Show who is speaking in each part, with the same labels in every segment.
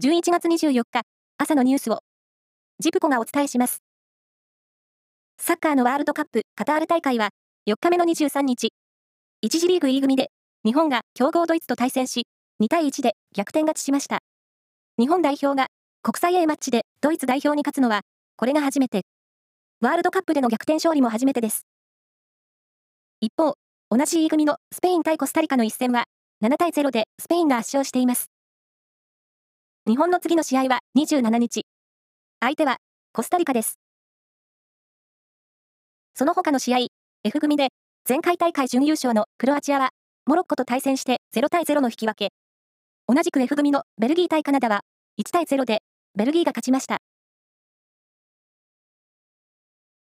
Speaker 1: 11月24日、朝のニュースを、ジプコがお伝えします。サッカーのワールドカップカタール大会は、4日目の23日、1次リーグ E 組で、日本が強豪ドイツと対戦し、2対1で逆転勝ちしました。日本代表が国際 A マッチでドイツ代表に勝つのは、これが初めて。ワールドカップでの逆転勝利も初めてです。一方、同じ E 組のスペイン対コスタリカの一戦は、7対0でスペインが圧勝しています。日本の次の試合は27日。相手はコスタリカです。その他の試合、F 組で前回大会準優勝のクロアチアはモロッコと対戦して0対0の引き分け。同じく F 組のベルギー対カナダは1対0でベルギーが勝ちました。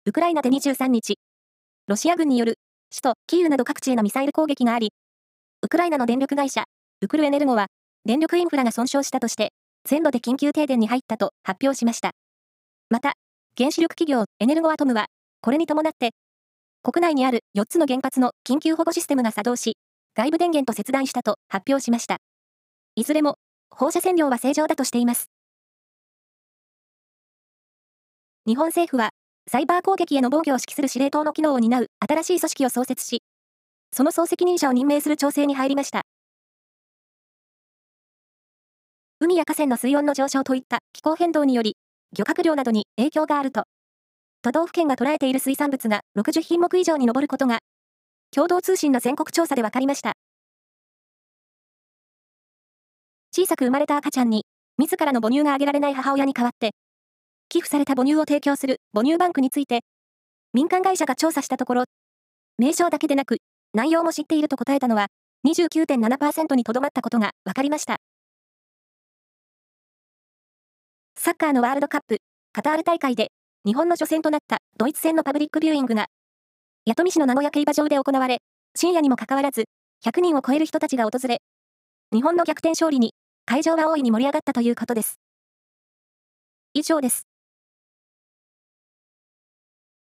Speaker 1: ウクライナで23日、ロシア軍による首都キーウなど各地へのミサイル攻撃があり、ウクライナの電力会社、ウクルエネルゴは電力インフラが損傷したとして全土で緊急停電に入ったと発表しました。また、原子力企業エネルゴアトムは、これに伴って、国内にある4つの原発の緊急保護システムが作動し、外部電源と切断したと発表しました。いずれも、放射線量は正常だとしています。日本政府は、サイバー攻撃への防御を指揮する司令塔の機能を担う新しい組織を創設し、その総責任者を任命する調整に入りました。海や河川の水温の上昇といった気候変動により、漁獲量などに影響があると、都道府県が捉えている水産物が60品目以上に上ることが、共同通信の全国調査で分かりました。小さく生まれた赤ちゃんに、自らの母乳があげられない母親に代わって、寄付された母乳を提供する母乳バンクについて、民間会社が調査したところ、名称だけでなく、内容も知っていると答えたのは29.7%にとどまったことが分かりました。サッカーのワールドカップ、カタール大会で、日本の初戦となったドイツ戦のパブリックビューイングが、弥富市の名古屋競馬場で行われ、深夜にもかかわらず、100人を超える人たちが訪れ、日本の逆転勝利に、会場は大いに盛り上がったということです。以上です。